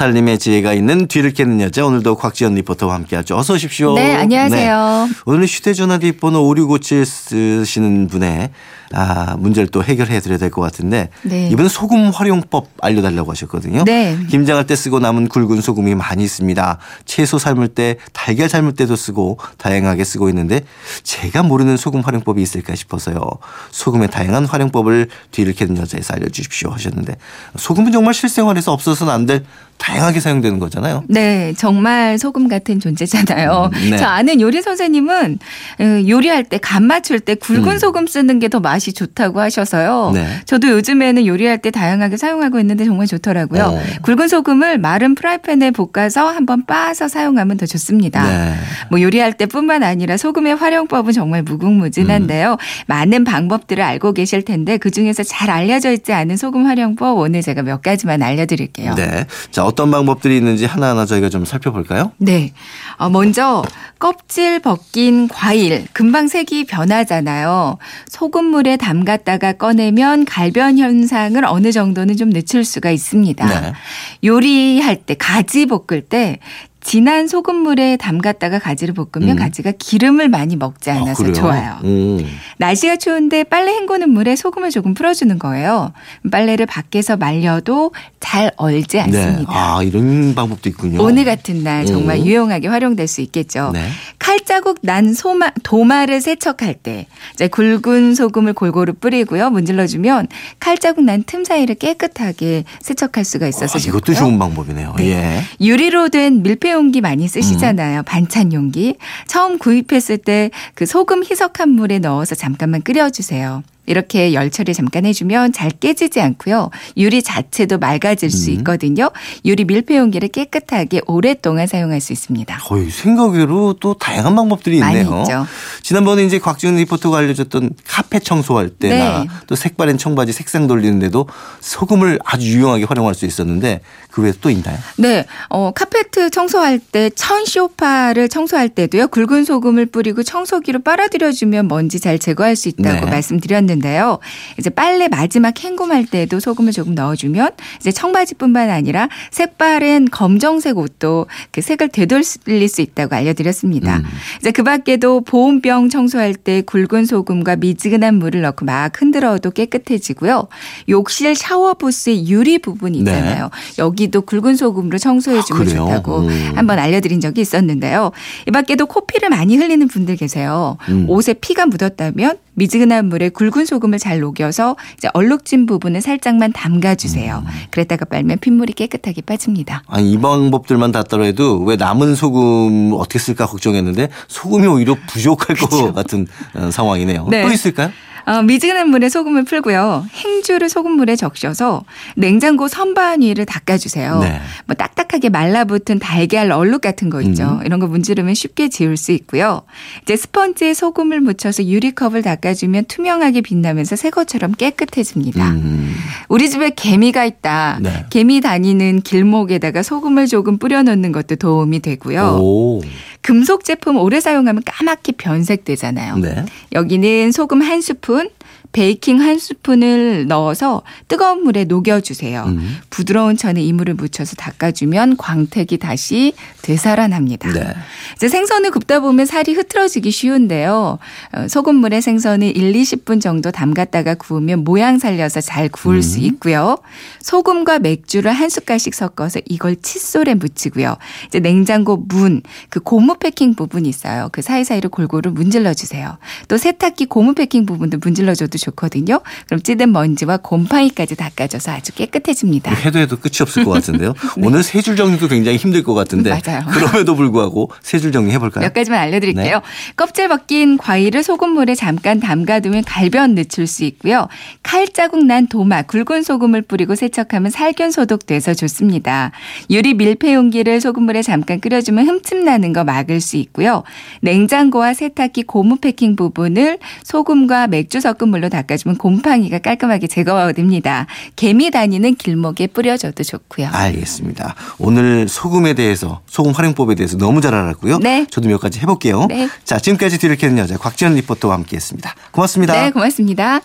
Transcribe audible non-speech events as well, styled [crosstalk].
살림의 지혜가 있는 뒤를 캐는 여자 오늘도 곽지연 리포터와 함께하죠. 어서 오십시오. 네, 안녕하세요. 네. 오늘 휴대전화 뒷번호 5657 쓰시는 분의 아, 문제를 또 해결해 드려야 될 것 같은데 네. 이번엔 소금 활용법 알려달라고 하셨거든요. 네. 김장할 때 쓰고 남은 굵은 소금이 많이 있습니다. 채소 삶을 때 달걀 삶을 때도 쓰고 다양하게 쓰고 있는데 제가 모르는 소금 활용법이 있을까 싶어서요. 소금의 다양한 활용법을 뒤를 캐는 여자에서 알려주십시오 하셨는데 소금은 정말 실생활에서 없어서는 안 될 다양하게 사용되는 거잖아요. 네, 정말 소금 같은 존재잖아요. 음, 네. 저 아는 요리 선생님은 어, 요리할 때 간 맞출 때 굵은 음. 소금 쓰는 게 더 맛이 좋다고 하셔서요. 네. 저도 요즘에는 요리할 때 다양하게 사용하고 있는데 정말 좋더라고요. 어. 굵은 소금을 마른 프라이팬에 볶아서 한번 빻아서 사용하면 더 좋습니다. 네. 뭐 요리할 때뿐만 아니라 소금의 활용법은 정말 무궁무진한데요. 음. 많은 방법들을 알고 계실 텐데 그 중에서 잘 알려져 있지 않은 소금 활용법 오늘 제가 몇 가지만 알려드릴게요. 네. 자, 어떤 방법들이 있는지 하나하나 저희가 좀 살펴볼까요? 네. 어, 먼저 껍질 벗긴 과일 금방 색이 변하잖아요. 소금물에 담갔다가 꺼내면 갈변 현상을 어느 정도는 좀 늦출 수가 있습니다. 네. 요리할 때 가지 볶을 때 진한 소금물에 담갔다가 가지를 볶으면 음. 가지가 기름을 많이 먹지 아, 않아서 그래요? 좋아요. 음. 날씨가 추운데 빨래 헹구는 물에 소금을 조금 풀어주는 거예요. 빨래를 밖에서 말려도 잘 얼지 네. 않습니다. 아, 이런 방법도 있군요. 오늘 같은 날 정말 음. 유용하게 활용될 수 있겠죠. 네. 칼자국 난 소마, 도마를 세척할 때 굵은 소금을 골고루 뿌리고요. 문질러주면 칼자국 난 틈 사이를 깨끗하게 세척할 수가 있어서 아, 이것도. 좋은 방법이네요. 네. 예. 유리로 된 밀폐 용기 많이 음. 쓰시잖아요. 반찬 용기. 처음 구입했을 때 그 소금 희석한 물에 넣어서 잠깐만 끓여주세요. 이렇게 열 처리 잠깐 해주면 잘 깨지지 않고요. 유리 자체도 맑아질 수 음. 있거든요. 유리 밀폐 용기를 깨끗하게 오랫동안 사용할 수 있습니다. 거의 생각외로 또 다양한 방법들이 많이 있네요. 있죠. 지난번에 이제 곽지훈 리포터가 알려줬던 카페 청소할 때나 네. 또 색바랜 청바지 색상 돌리는데도 소금을 아주 유용하게 활용할 수 있었는데 그 외에 또 있나요? 네, 어, 카페트 청소할 때천 소파를 청소할 때도요 굵은 소금을 뿌리고 청소기로 빨아들여주면 먼지 잘 제거할 수 있다고 네. 말씀드렸는데요. 이제 빨래 마지막 헹굼할 때도 소금을 조금 넣어주면 이제 청바지뿐만 아니라 색바랜 검정색 옷도 그 색을 되돌릴 수 있다고 알려드렸습니다. 음. 이제 그 밖에도 보온병 청소할 때 굵은 소금과 미지근한 물을 넣고 막 흔들어도 깨끗해지고요. 욕실 샤워 부스의 유리 부분이 있잖아요. 여기도 굵은 소금으로 청소해 주면 네. 아? 좋다고 음. 한번 알려드린 적이 있었는데요. 이 밖에도 코피를 많이 흘리는 분들 계세요. 음. 옷에 피가 묻었다면 미지근한 물에 굵은 소금을 잘 녹여서 이제 얼룩진 부분을 살짝만 담가주세요. 음. 그랬다가 빨면 핏물이 깨끗하게 빠집니다. 아니, 이 방법들만 다 따라해도 왜 남은 소금 어떻게 쓸까 걱정했는데 소금이 오히려 부족할 것 같은 어, 상황이네요. 네. 또 있을까요? 어, 미지근한 물에 소금을 풀고요. 행주를 소금물에 적셔서 냉장고 선반 위를 닦아주세요. 네. 뭐 딱딱 하게 말라붙은 달걀 얼룩 같은 거 있죠. 음. 이런 거 문지르면 쉽게 지울 수 있고요. 이제 스펀지에 소금을 묻혀서 유리컵을 닦아주면 투명하게 빛나면서 새 것처럼 깨끗해집니다. 음. 우리 집에 개미가 있다. 네. 개미 다니는 길목에다가 소금을 조금 뿌려놓는 것도 도움이 되고요. 오. 금속 제품 오래 사용하면 까맣게 변색되잖아요. 네. 여기는 소금 한 스푼, 베이킹 한 스푼을 넣어서 뜨거운 물에 녹여주세요. 음. 부드러운 천에 이물을 묻혀서 닦아주면 광택이 다시 되살아납니다. 네. 이제 생선을 굽다 보면 살이 흐트러지기 쉬운데요. 어, 소금물에 생선을 1, 20분 정도 담갔다가 구우면 모양 살려서 잘 구울 수 있고요. 소금과 맥주를 한 숟갈씩 섞어서 이걸 칫솔에 묻히고요. 이제 냉장고 문, 그 고무 패킹 부분이 있어요. 그 사이사이를 골고루 문질러 주세요. 또 세탁기 고무 패킹 부분도 문질러 줘도 좋거든요. 그럼 찌든 먼지와 곰팡이까지 닦아줘서 아주 깨끗해집니다. 해도 해도 끝이 없을 것 같은데요. [laughs] 오늘 세 줄 정리도 굉장히 힘들 것 같은데 네. 맞아요. 그럼에도 불구하고 세 줄 정리 해볼까요? 몇 가지만 알려드릴게요. 네. 껍질 벗긴 과일을 소금물에 잠깐 담가두면 갈변 늦출 수 있고요. 칼자국 난 도마, 굵은 소금을 뿌리고 세척하면 살균 소독돼서 좋습니다. 유리 밀폐 용기를 소금물에 잠깐 끓여주면 흠집 나는 거 막을 수 있고요. 냉장고와 세탁기 고무 패킹 부분을 소금과 맥주 섞은 물로 닦아주면 곰팡이가 깔끔하게 제거가 됩니다. 개미 다니는 길목에 뿌려줘도 좋고요. 알겠습니다. 오늘 소금에 대해서 소금 활용법에 대해서 너무 잘 알았고요. 네. 저도 몇 가지 해볼게요. 네. 자 지금까지 뒤를 캐는 여자 곽지연 리포터와 함께했습니다. 고맙습니다. 네, 고맙습니다.